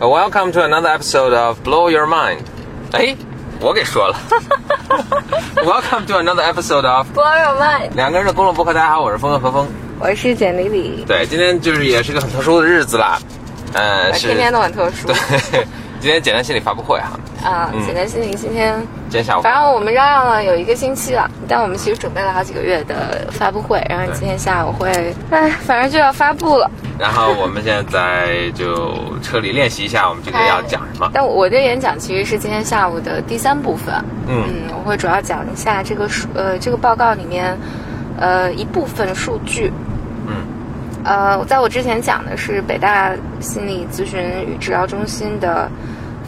Welcome to another episode of Blow Your Mind。哎，我给说了。Welcome to another episode of Blow Your Mind。两个人的公路博客。大家好，我是峰哥何峰。我是简丽丽。对，今天就是也是个很特殊的日子啦。呃，天天都很特殊。对，今天简单心理发布会哈。啊，简单心理今天今天下午，反正我们嚷嚷了有一个星期了，但我们其实准备了好几个月的发布会，然后今天下午会，哎，反正就要发布了。然后我们现在就车里练习一下，我们这个要讲什么？但我的演讲其实是今天下午的第三部分。嗯嗯，我会主要讲一下这个数呃这个报告里面呃一部分数据。嗯。呃，在我之前讲的是北大心理咨询与治疗中心的。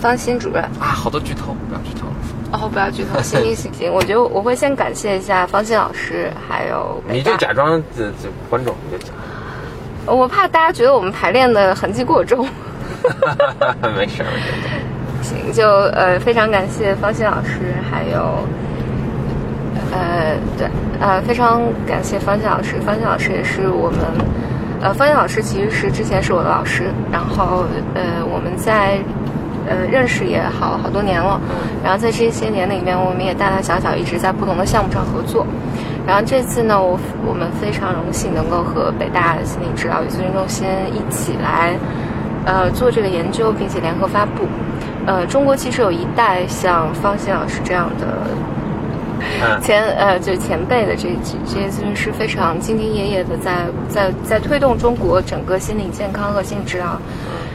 方心主任啊，好多剧透，不要剧透了。哦，不要剧透，心理行行。我觉得我会先感谢一下方欣老师，还有你就假装这这观众，你就讲。我怕大家觉得我们排练的痕迹过重。没事儿。行，就呃非常感谢方欣老师，还有呃对呃非常感谢方欣老师，方欣老师也是我们呃方欣老师其实是之前是我的老师，然后呃我们在。呃，认识也好好多年了，然后在这些年里面，我们也大大小小一直在不同的项目上合作。然后这次呢，我我们非常荣幸能够和北大心理治疗与咨询中心一起来，呃，做这个研究，并且联合发布。呃，中国其实有一代像方欣老师这样的前呃，就前辈的这这些咨询师，非常兢兢业业的在在在推动中国整个心理健康和心理治疗。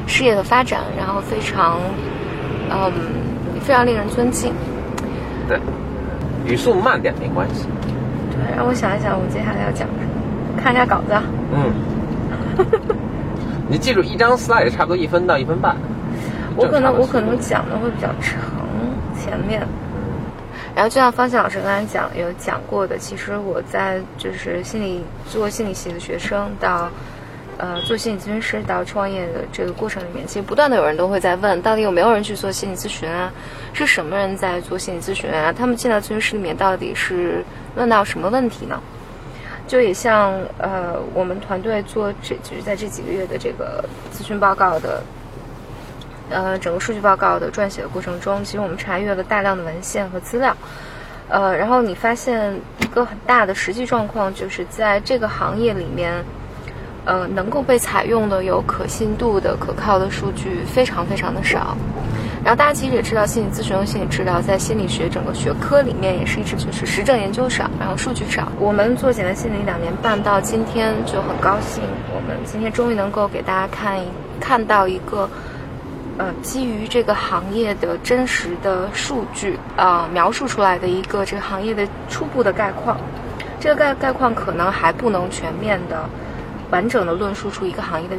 事业的发展，然后非常，嗯，非常令人尊敬。对，语速慢点没关系。对，让我想一想，我接下来要讲什么？看一下稿子。嗯。你记住，一张 slide 差不多一分到一分半。我可能我可能讲的会比较长，前面。然后就像方向老师刚才讲有讲过的，其实我在就是心理做心理系的学生到。呃，做心理咨询师到创业的这个过程里面，其实不断的有人都会在问，到底有没有人去做心理咨询啊？是什么人在做心理咨询啊？他们进到咨询室里面到底是问到什么问题呢？就也像呃，我们团队做这就是在这几个月的这个咨询报告的，呃，整个数据报告的撰写的过程中，其实我们查阅了大量的文献和资料，呃，然后你发现一个很大的实际状况，就是在这个行业里面。呃，能够被采用的有可信度的、可靠的数据非常非常的少。然后大家其实也知道，心理咨询和心理治疗在心理学整个学科里面也是一直就是实证研究少，然后数据少。我们做简单心理两年半到今天就很高兴，我们今天终于能够给大家看一看到一个，呃，基于这个行业的真实的数据啊描述出来的一个这个行业的初步的概况。这个概概况可能还不能全面的。完整的论述出一个行业的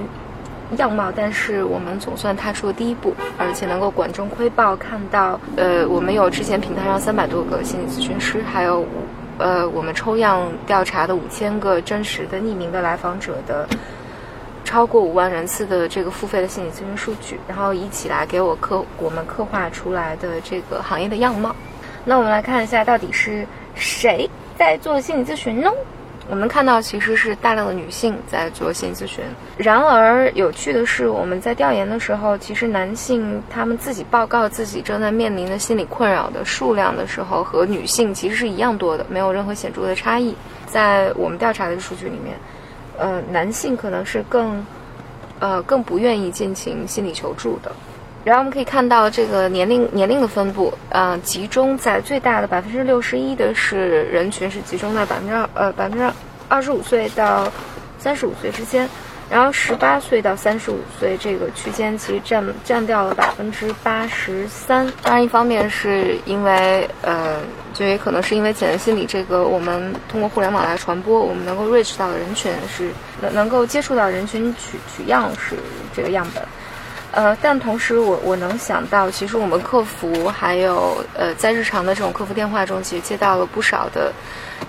样貌，但是我们总算踏出了第一步，而且能够管中窥豹，看到，呃，我们有之前平台上三百多个心理咨询师，还有，呃，我们抽样调查的五千个真实的匿名的来访者的超过五万人次的这个付费的心理咨询数据，然后一起来给我刻我们刻画出来的这个行业的样貌。那我们来看一下，到底是谁在做心理咨询呢？我们看到其实是大量的女性在做心理咨询。然而有趣的是，我们在调研的时候，其实男性他们自己报告自己正在面临的心理困扰的数量的时候，和女性其实是一样多的，没有任何显著的差异。在我们调查的数据里面，呃，男性可能是更，呃，更不愿意进行心理求助的。然后我们可以看到这个年龄年龄的分布，呃，集中在最大的百分之六十一的是人群是集中在百分之二呃百分之二十五岁到三十五岁之间，然后十八岁到三十五岁这个区间其实占占掉了百分之八十三。当然，一方面是因为呃，就也可能是因为简单心理这个我们通过互联网来传播，我们能够 reach 到的人群是能能够接触到人群取取样是这个样本。呃，但同时，我我能想到，其实我们客服还有呃，在日常的这种客服电话中，其实接到了不少的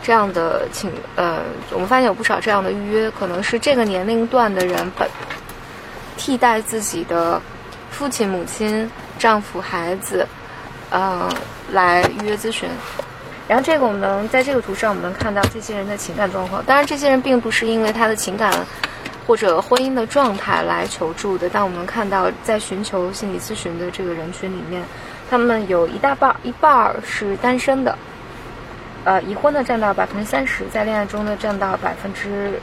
这样的请呃，我们发现有不少这样的预约，可能是这个年龄段的人本替代自己的父亲、母亲、丈夫、孩子，呃，来预约咨询。然后这个我们能在这个图上，我们能看到这些人的情感状况。当然，这些人并不是因为他的情感。或者婚姻的状态来求助的。但我们看到，在寻求心理咨询的这个人群里面，他们有一大半儿一半儿是单身的，呃，已婚的占到百分之三十，在恋爱中的占到百分之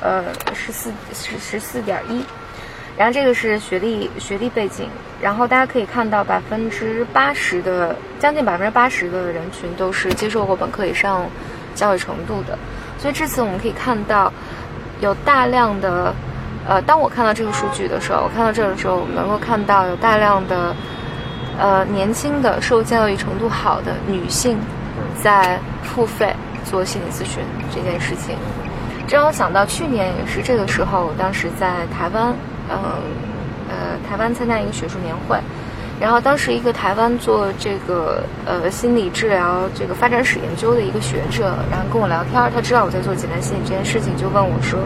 呃十四十十四点一。然后这个是学历学历背景，然后大家可以看到百分之八十的将近百分之八十的人群都是接受过本科以上教育程度的，所以至此我们可以看到有大量的呃，当我看到这个数据的时候，我看到这儿的时候，我们能够看到有大量的呃年轻的受教育程度好的女性在付费做心理咨询这件事情，这让我想到去年也是这个时候，我当时在台湾。嗯，呃，台湾参加一个学术年会，然后当时一个台湾做这个呃心理治疗这个发展史研究的一个学者，然后跟我聊天，他知道我在做简单心理这件事情，就问我说，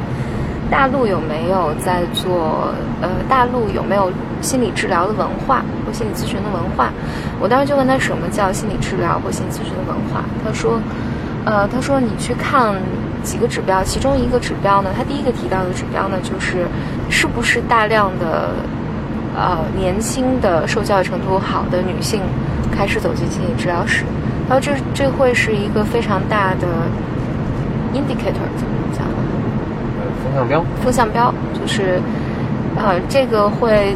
大陆有没有在做呃大陆有没有心理治疗的文化或心理咨询的文化？我当时就问他什么叫心理治疗或心理咨询的文化？他说，呃，他说你去看。几个指标，其中一个指标呢，他第一个提到的指标呢，就是是不是大量的呃年轻的受教育程度好的女性开始走进心理治疗室，然后这这会是一个非常大的 indicator，怎么讲？风向标。风向标就是呃，这个会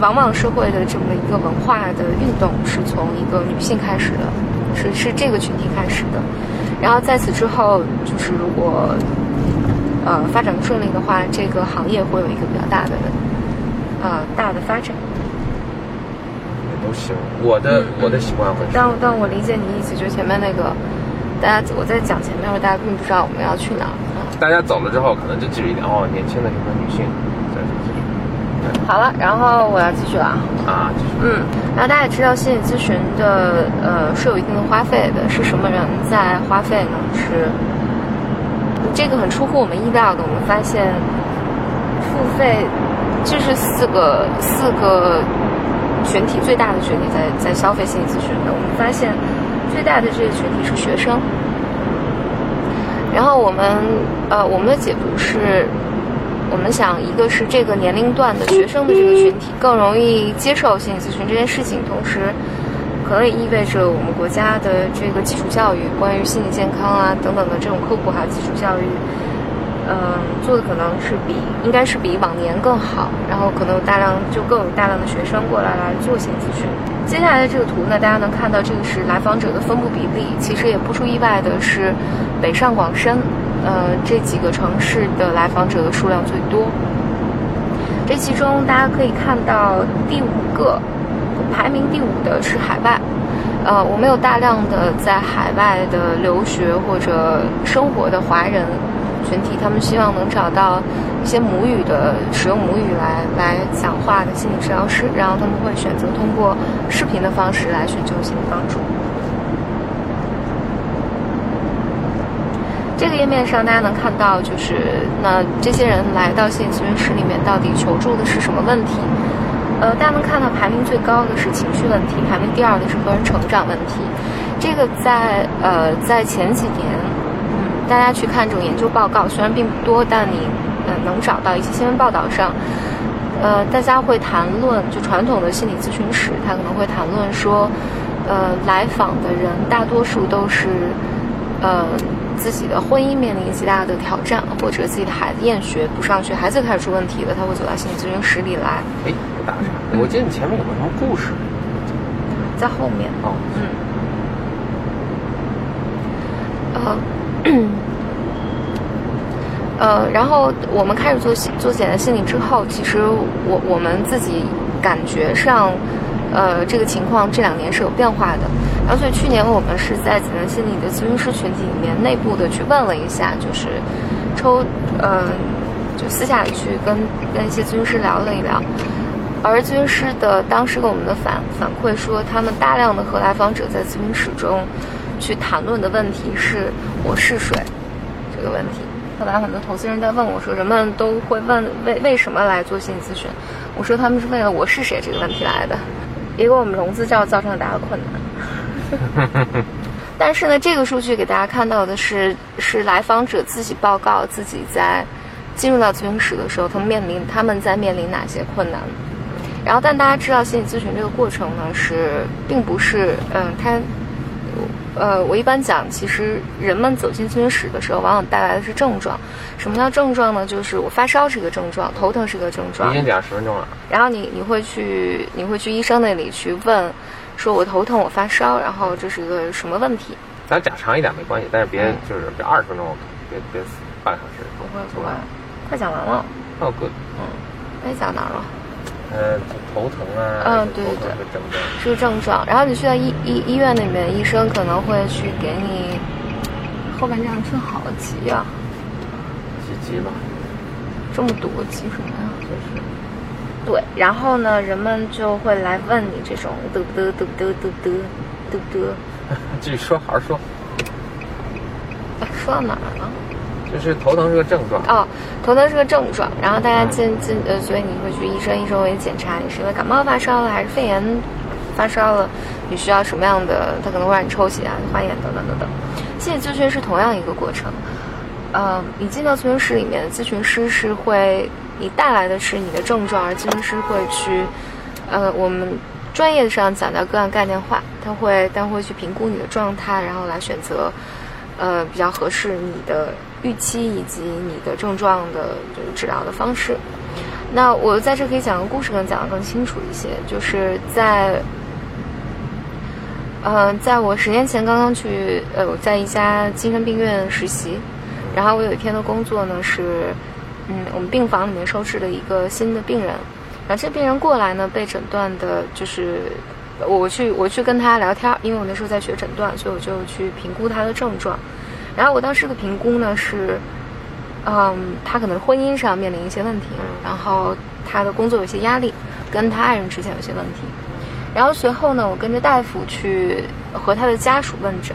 往往是会的这么一个文化的运动是从一个女性开始的，是是这个群体开始的。然后在此之后，就是如果呃发展顺利的话，这个行业会有一个比较大的呃大的发展。也都行，我的我的习惯会。但但我理解你意思，就前面那个，大家我在讲前面的时候，大家并不知道我们要去哪儿。大家走了之后，可能就记住一点哦，年轻的什么女性。好了，然后我要继续了啊，继续。嗯，然后大家也知道，心理咨询的呃是有一定的花费的，是什么人在花费呢？是这个很出乎我们意料的。我们发现付费这是四个四个群体最大的群体在在消费心理咨询的。我们发现最大的这个群体是学生。然后我们呃我们的解读是。我们想，一个是这个年龄段的学生的这个群体更容易接受心理咨询这件事情，同时，可能也意味着我们国家的这个基础教育，关于心理健康啊等等的这种科普还有基础教育，嗯，做的可能是比应该是比往年更好，然后可能有大量就更有大量的学生过来来做心理咨询。接下来的这个图呢，大家能看到这个是来访者的分布比例，其实也不出意外的是，北上广深。呃，这几个城市的来访者的数量最多。这其中大家可以看到，第五个排名第五的是海外。呃，我们有大量的在海外的留学或者生活的华人群体，他们希望能找到一些母语的使用母语来来讲话的心理治疗师，然后他们会选择通过视频的方式来寻求心理帮助。这个页面上，大家能看到，就是那这些人来到心理咨询室里面，到底求助的是什么问题？呃，大家能看到排名最高的是情绪问题，排名第二的是个人成长问题。这个在呃在前几年，大家去看这种研究报告，虽然并不多，但你呃能找到一些新闻报道上，呃，大家会谈论，就传统的心理咨询室，他可能会谈论说，呃，来访的人大多数都是，呃。自己的婚姻面临极大的挑战，或者自己的孩子厌学不上学，孩子开始出问题了，他会走到心理咨询室里来。哎，打岔，我记得你前面有个什么故事，在后面。哦，嗯，呃，呃，然后我们开始做做简单心理之后，其实我我们自己感觉上。呃，这个情况这两年是有变化的，然后所以去年我们是在简单心理的咨询师群体里面内部的去问了一下，就是抽，呃，就私下去跟跟一些咨询师聊了一聊，而咨询师的当时给我们的反反馈说，他们大量的和来访者在咨询室中去谈论的问题是“我是谁”这个问题。后来很多投资人在问我说，人们都会问为为什么来做心理咨询？我说他们是为了“我是谁”这个问题来的。也给我们融资造造成了大的困难，但是呢，这个数据给大家看到的是，是来访者自己报告自己在进入到咨询室的时候，他们面临他们在面临哪些困难。然后，但大家知道，心理咨询这个过程呢，是并不是，嗯，它，呃，我一般讲，其实人们走进咨询室的时候，往往带来的是症状。什么叫症状呢？就是我发烧是一个症状，头疼是一个症状。已经讲十分钟了。然后你你会去你会去医生那里去问，说我头疼，我发烧，然后这是一个什么问题？咱讲长一点没关系，但是别就是别二十分钟，别别半个小时。不会不会，快讲完了。哦，good。嗯，该讲哪了？呃，头疼啊，嗯，对对对，症状是个症状。然后你去到医医医院里面，医生可能会去给你后半这样听好急啊，急急吧，这么多急什么呀？就是，对。然后呢，人们就会来问你这种嘚嘚嘚嘚嘚嘚嘚嘚，继续说，好好说。说到哪儿了？就是头疼是个症状哦，头疼是个症状。然后大家进进呃，所以你会去医生，医生会检查你是因为感冒发烧了还是肺炎发烧了，你需要什么样的？他可能会让你抽血啊、化验等等等等。心理咨询是同样一个过程。呃，你进到咨询室里面，咨询师是会你带来的是你的症状，而咨询师会去呃，我们专业上讲叫个案概念化，他会他会去评估你的状态，然后来选择呃比较合适你的。预期以及你的症状的就治疗的方式。那我在这可以讲个故事，可能讲得更清楚一些。就是在，呃，在我十年前刚刚去，呃，我在一家精神病院实习，然后我有一天的工作呢是，嗯，我们病房里面收治的一个新的病人，然后这病人过来呢被诊断的就是我去我去跟他聊天，因为我那时候在学诊断，所以我就去评估他的症状。然后我当时的评估呢是，嗯，他可能婚姻上面临一些问题，然后他的工作有些压力，跟他爱人之间有些问题。然后随后呢，我跟着大夫去和他的家属问诊，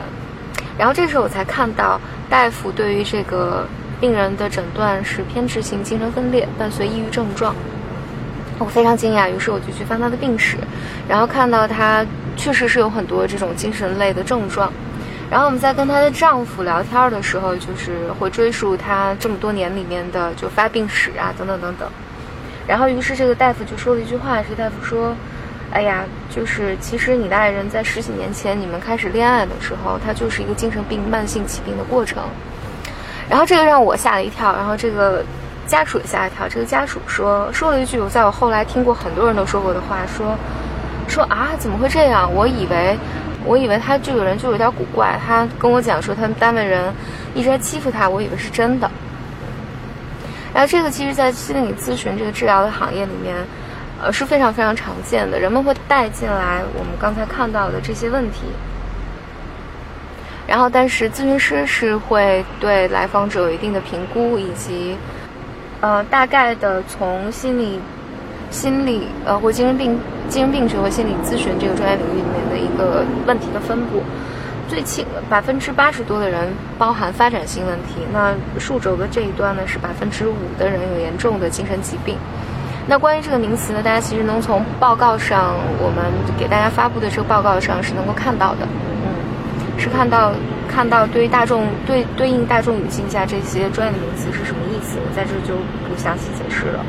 然后这时候我才看到大夫对于这个病人的诊断是偏执性精神分裂伴随抑郁症状。我非常惊讶，于是我就去翻他的病史，然后看到他确实是有很多这种精神类的症状。然后我们在跟她的丈夫聊天的时候，就是会追溯她这么多年里面的就发病史啊，等等等等。然后于是这个大夫就说了一句话，是大夫说：“哎呀，就是其实你的爱人在十几年前你们开始恋爱的时候，他就是一个精神病慢性疾病的过程。”然后这个让我吓了一跳，然后这个家属也吓了一跳。这个家属说说了一句我在我后来听过很多人都说过的话，说说啊怎么会这样？我以为。我以为他这个人就有点古怪，他跟我讲说他们单位人一直在欺负他，我以为是真的。然后这个其实，在心理咨询这个治疗的行业里面，呃是非常非常常见的，人们会带进来我们刚才看到的这些问题。然后，但是咨询师是会对来访者有一定的评估，以及呃大概的从心理。心理呃或精神病精神病学和心理咨询这个专业领域里面的一个问题的分布，最轻百分之八十多的人包含发展性问题，那数轴的这一端呢是百分之五的人有严重的精神疾病。那关于这个名词呢，大家其实能从报告上我们给大家发布的这个报告上是能够看到的，嗯，是看到看到对于大众对对应大众语境下这些专业的名词是什么意思，我在这就不详细解释了。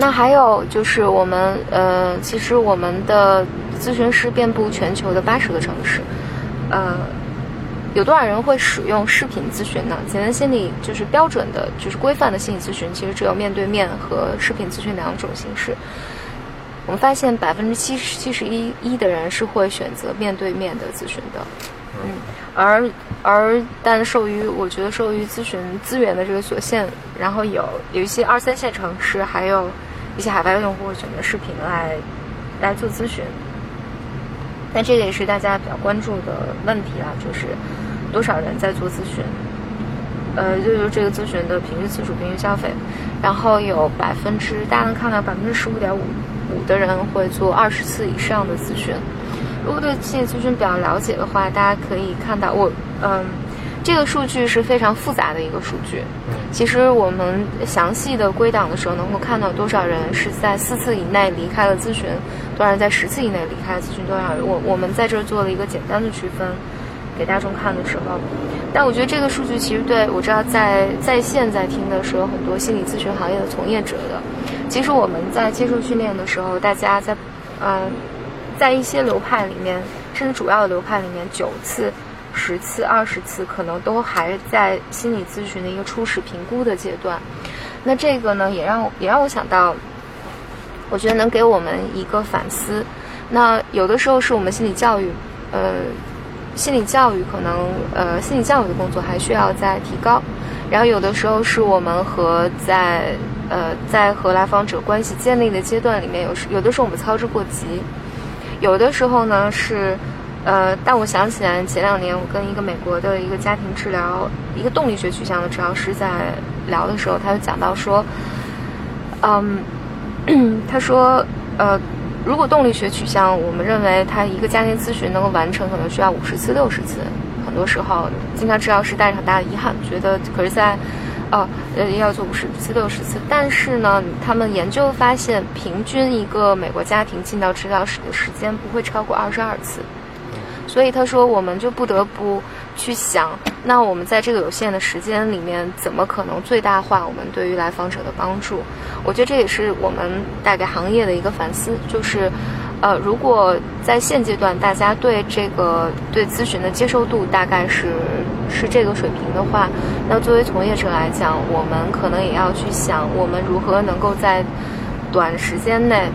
那还有就是我们呃，其实我们的咨询师遍布全球的八十个城市，呃，有多少人会使用视频咨询呢？简单心理就是标准的，就是规范的心理咨询，其实只有面对面和视频咨询两种形式。我们发现百分之七十七十一一的人是会选择面对面的咨询的，嗯，而而但受于我觉得受于咨询资源的这个所限，然后有有一些二三线城市还有。一些海外用户选择视频来来做咨询，但这个也是大家比较关注的问题啊，就是多少人在做咨询，呃，就是这个咨询的平均次数、平均消费，然后有百分之大家能看到百分之十五点五五的人会做二十次以上的咨询。如果对心理咨询比较了解的话，大家可以看到我嗯。这个数据是非常复杂的一个数据。其实我们详细的归档的时候，能够看到多少人是在四次以内离开了咨询，多少人在十次以内离开了咨询，多少人。我我们在这儿做了一个简单的区分。给大众看的时候。但我觉得这个数据其实对我知道在在线在听的是有很多心理咨询行业的从业者的。其实我们在接受训练的时候，大家在嗯，在一些流派里面，甚至主要的流派里面，九次、十次、二十次，可能都还在心理咨询的一个初始评估的阶段。那这个呢，也让也让我想到，我觉得能给我们一个反思。那有的时候是我们心理教育，呃。心理教育可能，呃，心理教育的工作还需要再提高。然后有的时候是我们和在，呃，在和来访者关系建立的阶段里面，有时有的时候我们操之过急。有的时候呢是，呃，但我想起来前两年我跟一个美国的一个家庭治疗，一个动力学取向的治疗师在聊的时候，他就讲到说，嗯，他说，呃。如果动力学取向，我们认为他一个家庭咨询能够完成，可能需要五十次、六十次。很多时候，经常治疗师带着很大的遗憾，觉得可是在，哦，呃，要做五十次、六十次。但是呢，他们研究发现，平均一个美国家庭进到治疗室的时间不会超过二十二次。所以他说，我们就不得不去想，那我们在这个有限的时间里面，怎么可能最大化我们对于来访者的帮助？我觉得这也是我们带给行业的一个反思，就是，呃，如果在现阶段大家对这个对咨询的接受度大概是是这个水平的话，那作为从业者来讲，我们可能也要去想，我们如何能够在短时间内。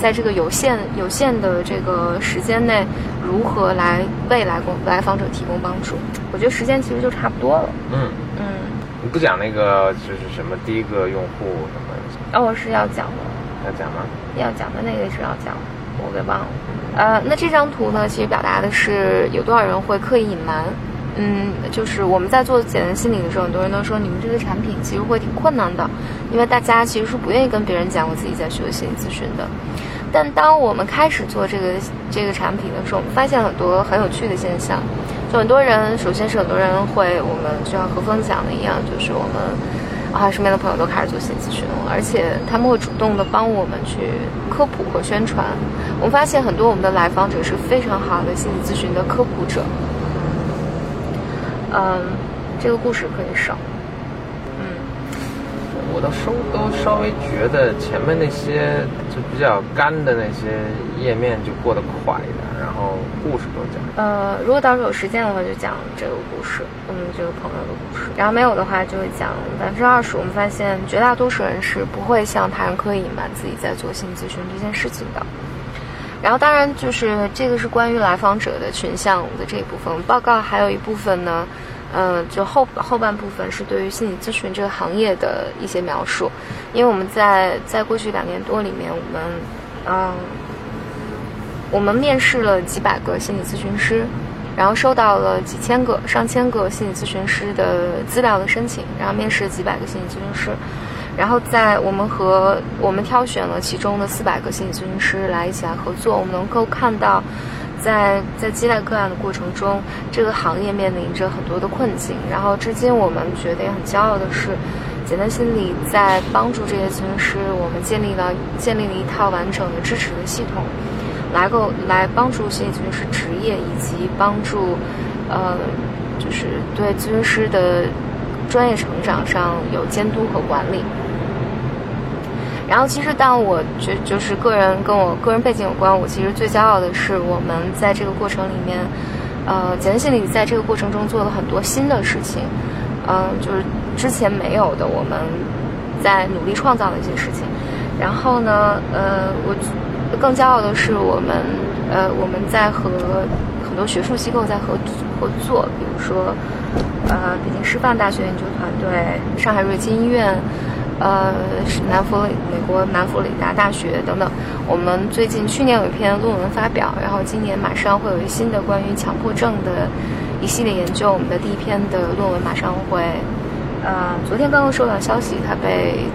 在这个有限有限的这个时间内，如何来为来供来访者提供帮助？我觉得时间其实就差不多了。嗯嗯，你不讲那个就是什么第一个用户什么？哦，是要讲的。要讲吗？要讲的那个是要讲，我给忘了。呃，那这张图呢，其实表达的是有多少人会刻意隐瞒。嗯，就是我们在做简单心理的时候，很多人都说你们这个产品其实会挺困难的，因为大家其实是不愿意跟别人讲我自己在学心理咨询的。但当我们开始做这个这个产品的时候，我们发现很多很有趣的现象。就很多人，首先是很多人会，我们就像何峰讲的一样，就是我们啊身边的朋友都开始做心理咨询了，而且他们会主动的帮我们去科普和宣传。我们发现很多我们的来访者是非常好的心理咨询的科普者。嗯，这个故事可以省。嗯，我倒收都稍微觉得前面那些就比较干的那些页面就过得快一点，然后故事都讲。呃，如果到时候有时间的话，就讲这个故事，嗯，这个朋友的故事。然后没有的话，就会讲百分之二十。我们发现绝大多数人是不会向他人刻意隐瞒自己在做心理咨询这件事情的。然后，当然就是这个是关于来访者的群像的这一部分报告，还有一部分呢，嗯，就后后半部分是对于心理咨询这个行业的一些描述。因为我们在在过去两年多里面，我们嗯，我们面试了几百个心理咨询师，然后收到了几千个、上千个心理咨询师的资料的申请，然后面试了几百个心理咨询师。然后在我们和我们挑选了其中的四百个心理咨询师来一起来合作，我们能够看到，在在接待个案的过程中，这个行业面临着很多的困境。然后至今我们觉得也很骄傲的是，简单心理在帮助这些咨询师，我们建立了建立了一套完整的支持的系统，来够来帮助心理咨询师职业以及帮助，呃，就是对咨询师的专业成长上有监督和管理。然后，其实但我觉就是个人跟我个人背景有关，我其实最骄傲的是我们在这个过程里面，呃，简单心理在这个过程中做了很多新的事情，嗯，就是之前没有的，我们在努力创造的一些事情。然后呢，呃，我更骄傲的是我们，呃，我们在和很多学术机构在合合作，比如说，呃，北京师范大学研究团队、上海瑞金医院。呃，是南佛美国南佛里达大学等等。我们最近去年有一篇论文发表，然后今年马上会有一新的关于强迫症的一系列研究。我们的第一篇的论文马上会，呃，昨天刚刚收到消息，它被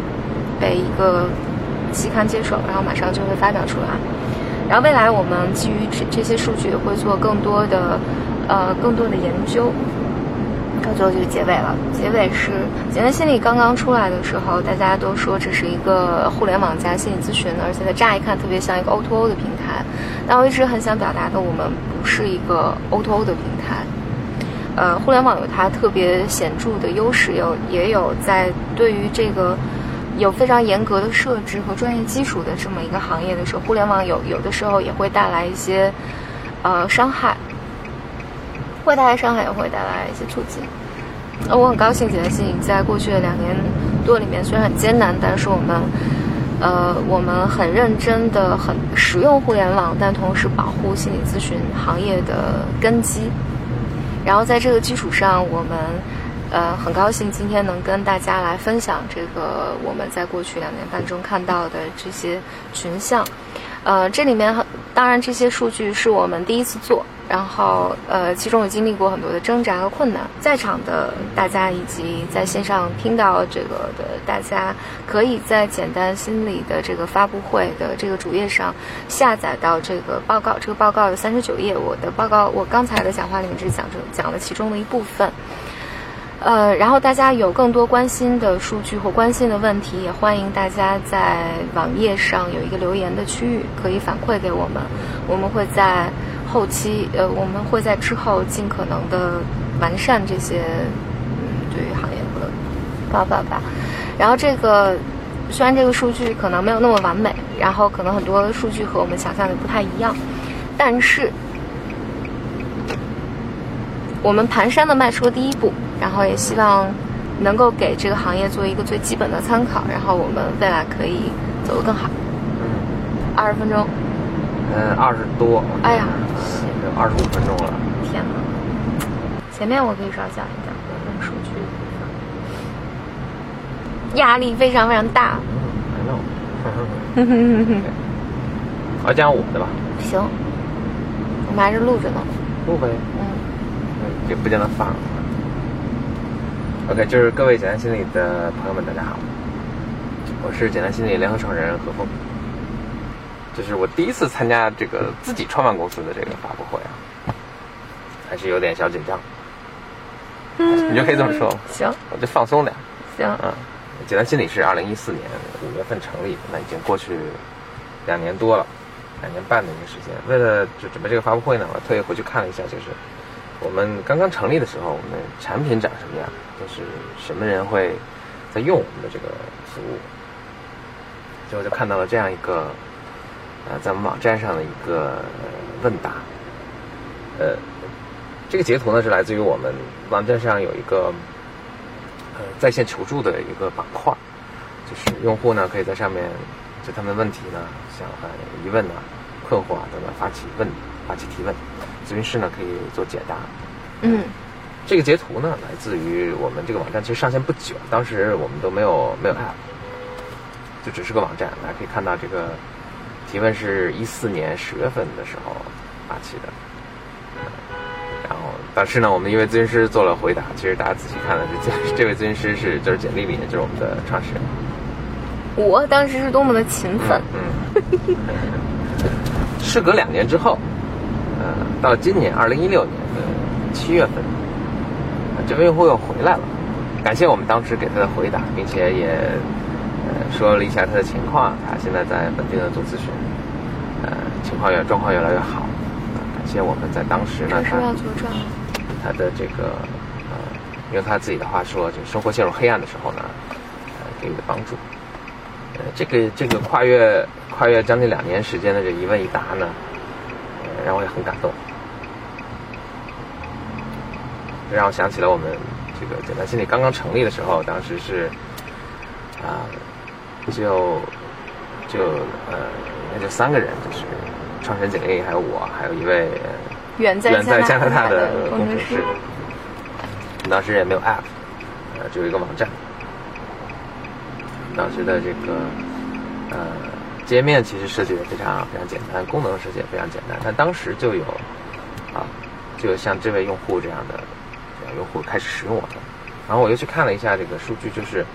被一个期刊接手，然后马上就会发表出来。然后未来我们基于这这些数据会做更多的呃更多的研究。最后就是结尾了。结尾是简单心理刚刚出来的时候，大家都说这是一个互联网加心理咨询的，而且它乍一看特别像一个 O2O o 的平台。但我一直很想表达的，我们不是一个 O2O 的平台。呃，互联网有它特别显著的优势，有也有在对于这个有非常严格的设置和专业基础的这么一个行业的时候，互联网有有的时候也会带来一些呃伤害，会带来伤害，也会带来一些促进。那，我很高兴，简单心理在过去的两年多里面，虽然很艰难，但是我们。呃，我们很认真的很使用互联网，但同时保护心理咨询行业的根基。然后在这个基础上，我们呃很高兴今天能跟大家来分享这个我们在过去两年半中看到的这些群像。呃，这里面很当然这些数据是我们第一次做。然后，呃，其中有经历过很多的挣扎和困难。在场的大家以及在线上听到这个的大家，可以在简单心理的这个发布会的这个主页上下载到这个报告。这个报告有三十九页，我的报告我刚才的讲话里面只讲这讲了其中的一部分。呃，然后大家有更多关心的数据或关心的问题，也欢迎大家在网页上有一个留言的区域，可以反馈给我们，我们会在。后期，呃，我们会在之后尽可能的完善这些，嗯，对于行业的报告吧。然后这个虽然这个数据可能没有那么完美，然后可能很多数据和我们想象的不太一样，但是 我们蹒跚的迈出了第一步，然后也希望能够给这个行业做一个最基本的参考，然后我们未来可以走得更好。二十分钟。嗯，二十多。哎呀，有二十五分钟了。天哪！前面我可以少讲一讲用数据，压力非常非常大。嗯，I know。我讲我的吧。行，我们还是录着呢。录呗。嗯。也不见得放。OK，就是各位简单心理的朋友们，大家好，我是简单心理联合创始人何峰。就是我第一次参加这个自己创办公司的这个发布会啊，还是有点小紧张。嗯，你就可以这么说。行，我就放松点。行。嗯，简单心理是二零一四年五月份成立，那已经过去两年多了，两年半的一个时间。为了就准备这个发布会呢，我特意回去看了一下，就是我们刚刚成立的时候，我们产品长什么样，就是什么人会在用我们的这个服务，最后就看到了这样一个。呃，在我们网站上的一个问答，呃，这个截图呢是来自于我们网站上有一个呃在线求助的一个板块，就是用户呢可以在上面就他们的问题呢，像呃疑问啊、困惑啊等等发起问、发起提问，咨询师呢可以做解答。嗯，这个截图呢来自于我们这个网站，其实上线不久，当时我们都没有没有 app，就只是个网站，大家可以看到这个。提问是一四年十月份的时候发起的，然后当时呢，我们一位咨询师做了回答。其实大家仔细看的是，这 这位咨询师是就是简历里就是我们的创始人。我当时是多么的勤奋。嗯。事隔两年之后，呃，到今年二零一六年的七月份，这位用户又回来了，感谢我们当时给他的回答，并且也呃。说了一下他的情况，他现在在本地的做咨询，呃，情况越状况越来越好，感谢我们在当时呢，他他的这个呃，用他自己的话说，就生活陷入黑暗的时候呢，呃，给予的帮助，呃，这个这个跨越跨越将近两年时间的这一问一答呢，呃，让我也很感动，让我想起了我们这个简单心理刚刚成立的时候，当时是啊。就就呃，那就三个人，就是创始人简历，还有我，还有一位远在加拿大的工程师。当时也没有 app，呃，只有一个网站。当时的这个呃界面其实设计的非常非常简单，功能设计也非常简单，但当时就有啊，就像这位用户这样的用户开始使用我们，然后我又去看了一下这个数据，就是。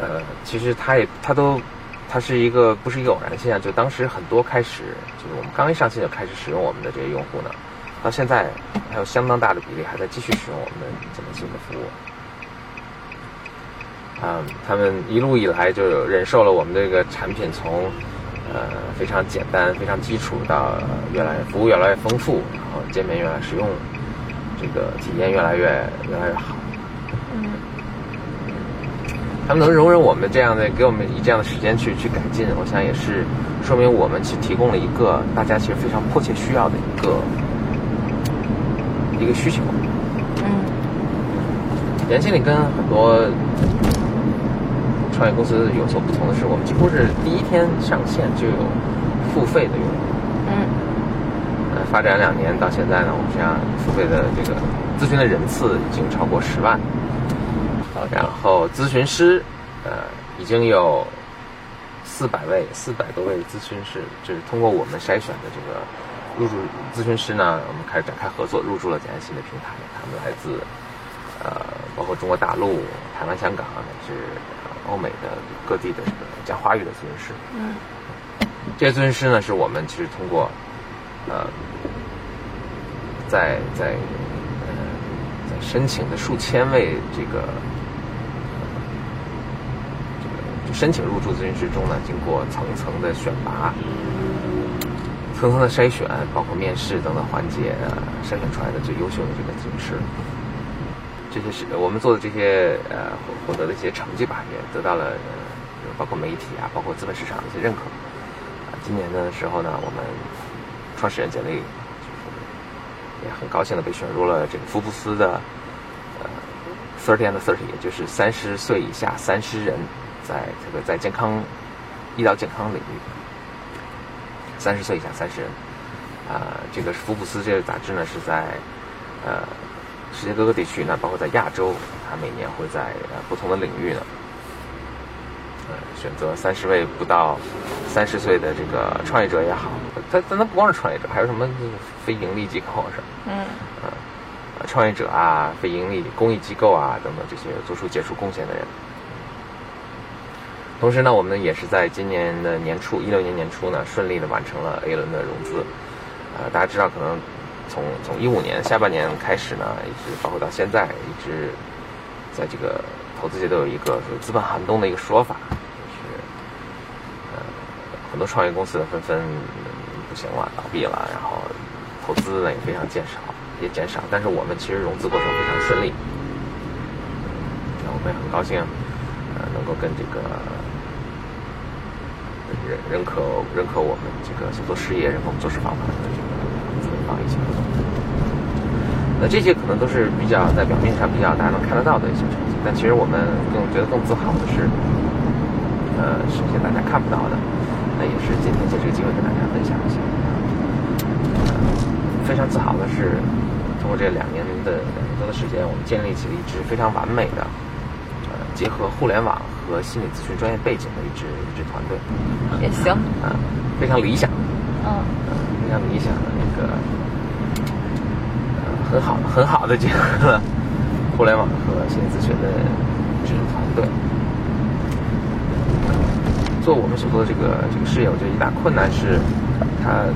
呃，其实它也，它都，它是一个不是一个偶然现象，就当时很多开始，就是我们刚一上线就开始使用我们的这些用户呢，到现在还有相当大的比例还在继续使用我们的这么新的服务。啊，他们一路以来就忍受了我们这个产品从呃非常简单、非常基础到越来服务越来越丰富，然后界面越来越实用，这个体验越来越越来越好。嗯，他们能容忍我们这样的，给我们以这样的时间去去改进，我想也是说明我们其实提供了一个大家其实非常迫切需要的一个一个需求。嗯，严经理跟很多创业公司有所不同的是，我们几乎是第一天上线就有付费的用户。嗯，呃，发展两年到现在呢，我们实际上付费的这个咨询的人次已经超过十万。然后咨询师，呃，已经有四百位、四百多位咨询师，就是通过我们筛选的这个入驻咨询师呢，我们开始展开合作，入驻了简爱新的平台。他们来自呃，包括中国大陆、台湾、香港，乃至欧美的各地的这个讲华语的咨询师。嗯，这些咨询师呢，是我们其实通过呃，在在呃在申请的数千位这个这个。申请入驻咨询师中呢，经过层层的选拔、层层的筛选，包括面试等等环节，筛选出来的最优秀的这个咨询师。这些是我们做的这些呃获得的一些成绩吧，也得到了包括媒体啊，包括资本市场的一些认可。啊，今年的时候呢，我们创始人简历也很高兴的被选入了这个福布斯的呃 Thirty and Thirty，也就是三十岁以下三十人。在这个在健康医疗健康领域，三十岁以下三十人，啊，这个福布斯这个杂志呢是在呃世界各个地区呢，包括在亚洲，它每年会在呃不同的领域呢，选择三十位不到三十岁的这个创业者也好，他但他不光是创业者，还有什么非盈利机构什么嗯，呃，创业者啊，非盈利公益机构啊等等这些做出杰出贡献的人。同时呢，我们也是在今年的年初，一六年年初呢，顺利的完成了 A 轮的融资。呃，大家知道，可能从从一五年下半年开始呢，一直包括到现在，一直在这个投资界都有一个资本寒冬的一个说法，就是呃，很多创业公司纷纷不行了，倒闭了，然后投资呢也非常减少，也减少。但是我们其实融资过程非常顺利，那我们也很高兴，呃，能够跟这个。认认可认可我们这个做事业，认可我们做事方法的这个资本方一起合作。那这些可能都是比较在表面上比较大家能看得到的一些成，但其实我们更觉得更自豪的是，呃，是一些大家看不到的。那也是今天借这个机会跟大家分享一下。呃非常自豪的是，通过这两年的两年多的时间，我们建立起了一支非常完美的，呃，结合互联网。和心理咨询专业背景的一支一支团队，也行啊，非常理想，嗯，非常理想的那个，呃，很好很好的结合了互联网和心理咨询的一支团队。做我们所做的这个这个事业，我觉得一大困难是，它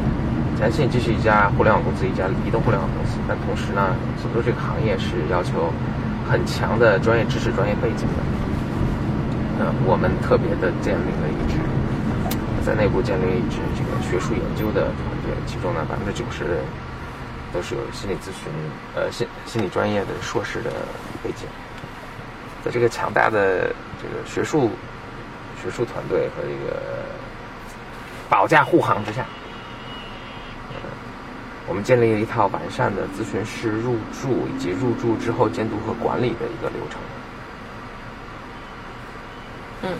咱信这是一家互联网公司，一家移动互联网公司，但同时呢，所做这个行业是要求很强的专业知识、专业背景的。我们特别的建立了一支，在内部建立了一支这个学术研究的团队，其中呢百分之九十的人都是有心理咨询呃心心理专业的硕士的背景，在这个强大的这个学术学术团队和这个保驾护航之下，我们建立了一套完善的咨询师入驻以及入驻之后监督和管理的一个流程。嗯，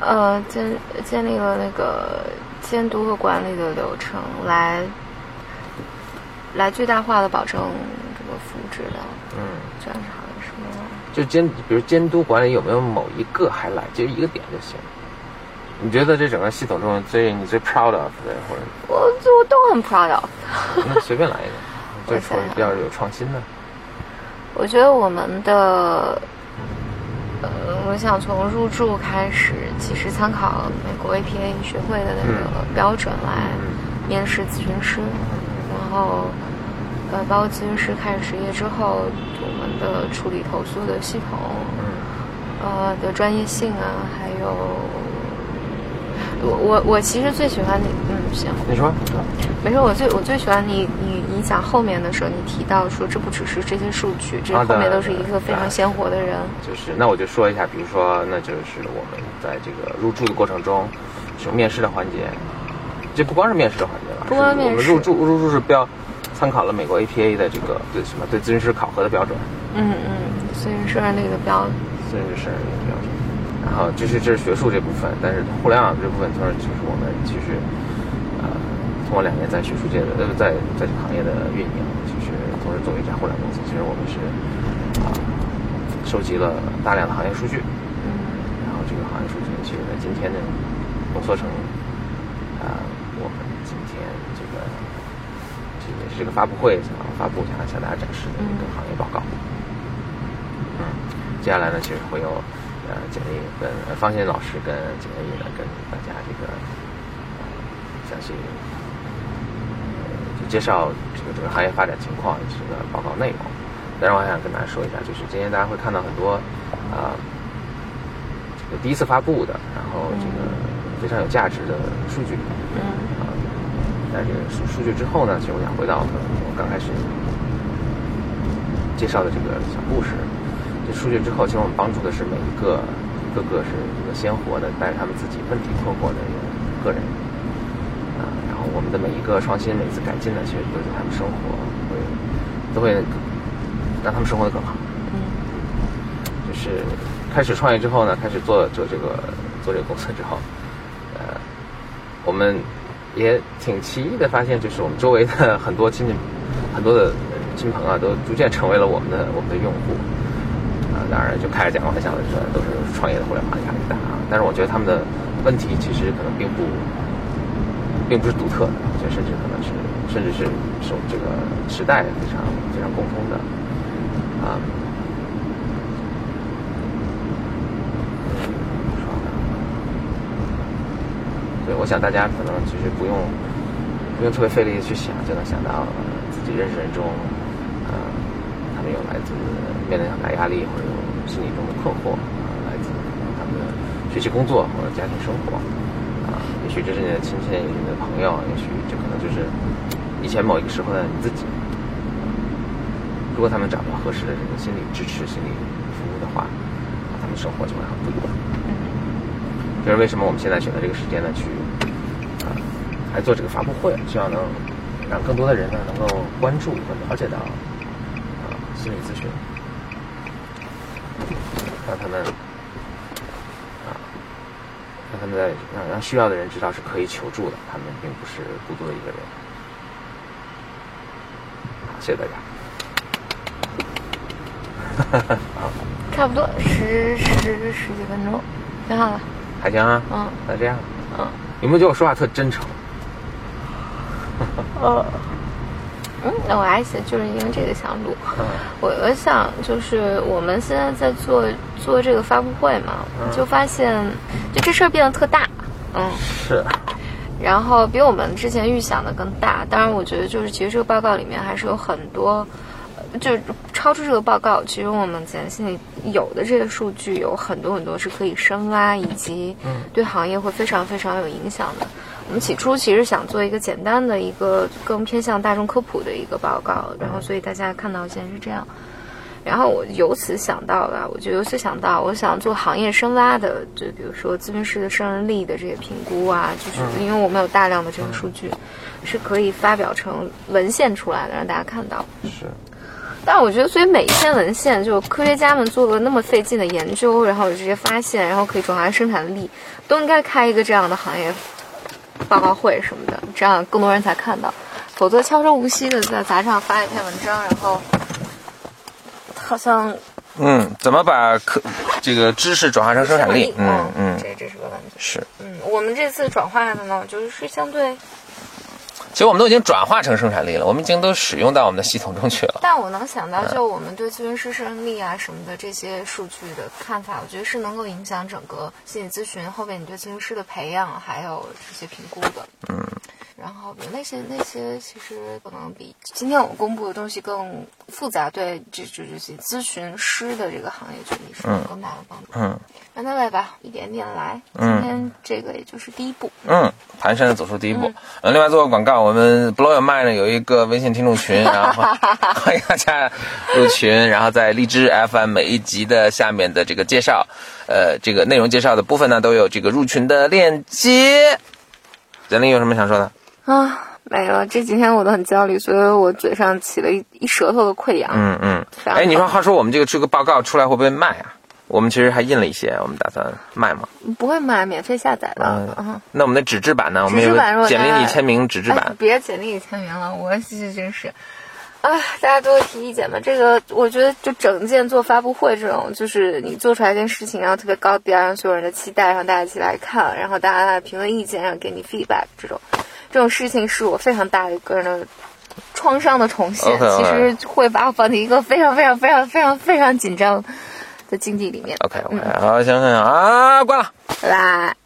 呃，建建立了那个监督和管理的流程，来来最大化的保证这个服务质量。嗯，这样是好的，是吗？就监，比如监督管理有没有某一个还来，就一个点就行。你觉得这整个系统中最你最 proud of 的，或者我我都很 proud of。那随便来一个，最说比较有创新的。我觉得我们的。呃，我想从入驻开始，其实参考美国 APA 学会的那个标准来面试咨询师，然后呃，包括咨询师开始实业之后，我们的处理投诉的系统，呃的专业性啊，还有我我我其实最喜欢你嗯行。你说，没事，我最我最喜欢你你你讲后面的时候，你提到说这不只是这些数据，这后面都是一个非常鲜活的人。就是，那我就说一下，比如说，那就是我们在这个入住的过程中，是面试的环节，这不光是面试的环节了，不光面试，我们入住入住是标参考了美国 APA 的这个对什么对咨询师考核的标准。嗯嗯，咨询师那个标准，咨询师那个标准。然后这是这是学术这部分，但是互联网这部分，就是就是我们其实，呃，通过两年在学术界的呃在在这个行业的运营，其实同时作为一家互联网公司，其实我们是啊收集了大量的行业数据，嗯，然后这个行业数据其实在今天呢浓缩成天这个这个是这个发布会想要发布想要向大家展示的一个行业报告，嗯，接下来呢其实会有。呃，简历跟方新老师跟简历呢，跟大家这个详细就介绍这个整个行业发展情况以及这个报告内容。当然，我还想跟大家说一下，就是今天大家会看到很多啊，这个第一次发布的，然后这个非常有价值的数据。嗯。啊，在这个数数据之后呢，其实我想回到我刚开始介绍的这个小故事。这数据之后，其实我们帮助的是每一个、个个是一个鲜活的，带着他们自己问题困惑的个人啊。然后我们的每一个创新、每一次改进呢，其实都对他们生活会都会让他们生活的更好。嗯。就是开始创业之后呢，开始做做这个做这个公司之后，呃，我们也挺奇异的发现，就是我们周围的很多亲戚、很多的亲朋啊，都逐渐成为了我们的我们的用户。啊当然，就开着讲玩笑的说，都是创业的互联网压力大啊。但是我觉得他们的问题其实可能并不，并不是独特的，就甚至可能是，甚至是受这个时代非常非常共通的啊。对，我想大家可能其实不用不用特别费力去想，就能想到自己认识人中，呃，他们有来自面临很大压力或者有。心理中的困惑，来自他们的学习、工作或者家庭生活啊，也许这是你的亲戚、你的朋友，也许这可能就是以前某一个时候的你自己。如果他们找到合适的这个心理支持、心理服务的话，他们生活就会很不一样。就是为什么我们现在选择这个时间呢，去啊来做这个发布会，希望能让更多的人呢能够关注和了解到啊心理咨询。让他们啊，让他们在让让需要的人知道是可以求助的，他们并不是孤独的一个人。好，谢谢大家。好，差不多十十十几分钟，挺好的。还行啊。嗯。那这样。嗯。有没有觉得我说话特真诚？呃。嗯，那我还想就是因为这个想录，我我想就是我们现在在做做这个发布会嘛，就发现就这事儿变得特大，嗯，是，然后比我们之前预想的更大。当然，我觉得就是其实这个报告里面还是有很多，就是超出这个报告，其实我们前心里有的这些数据有很多很多是可以深挖，以及对行业会非常非常有影响的。我们起初其实想做一个简单的一个更偏向大众科普的一个报告，然后所以大家看到现在是这样。然后我由此想到了，我就由此想到，我想做行业深挖的，就比如说咨询师的胜任力的这些评估啊，就是因为我们有大量的这个数据，是可以发表成文献出来的，让大家看到。是。但我觉得，所以每一篇文献，就科学家们做了那么费劲的研究，然后有这些发现，然后可以转化生产力，都应该开一个这样的行业。报告会什么的，这样更多人才看到，否则悄声无息的在杂志上发一篇文章，然后好像嗯，怎么把科这个知识转化成生产力？嗯嗯，这这是个问题。是，嗯，我们这次转化的呢，就是相对。其实我们都已经转化成生产力了，我们已经都使用到我们的系统中去了。但我能想到，就我们对咨询师胜任力啊什么的这些数据的看法，我觉得是能够影响整个心理咨询后面你对咨询师的培养还有这些评估的。嗯，然后比那些那些其实可能比今天我们公布的东西更复杂，对这这这些咨询师的这个行业群体是有更大的帮助。嗯，慢慢来吧，一点点来。今天这个也就是第一步。嗯，蹒跚的走出第一步。嗯，另外做个广告，我们 Blow Your Mind 呢有一个微信听众群，然后 欢迎大家入群，然后在荔枝 FM 每一集的下面的这个介绍，呃，这个内容介绍的部分呢都有这个入群的链接。简历有什么想说的？啊，没了。这几天我都很焦虑，所以我嘴上起了一一舌头的溃疡。嗯嗯。哎，你说，话说我们这个这个报告出来会不会卖啊？我们其实还印了一些，我们打算卖吗。不会卖，免费下载的。嗯嗯，那我们的纸质版呢？我们有简历你签名纸质哎版。别简历你签名了，我是真是。啊，大家多提意见吧。这个我觉得，就整件做发布会这种，就是你做出来一件事情，然后特别高调，让所有人的期待，让大家一起来看，然后大家来评论意见，然后给你 feedback，这种这种事情是我非常大的一个人的创伤的重现。其实会把我放进一个非常非常非常非常非常紧张的境地里面。OK OK，好，行行行啊，关了。拜拜。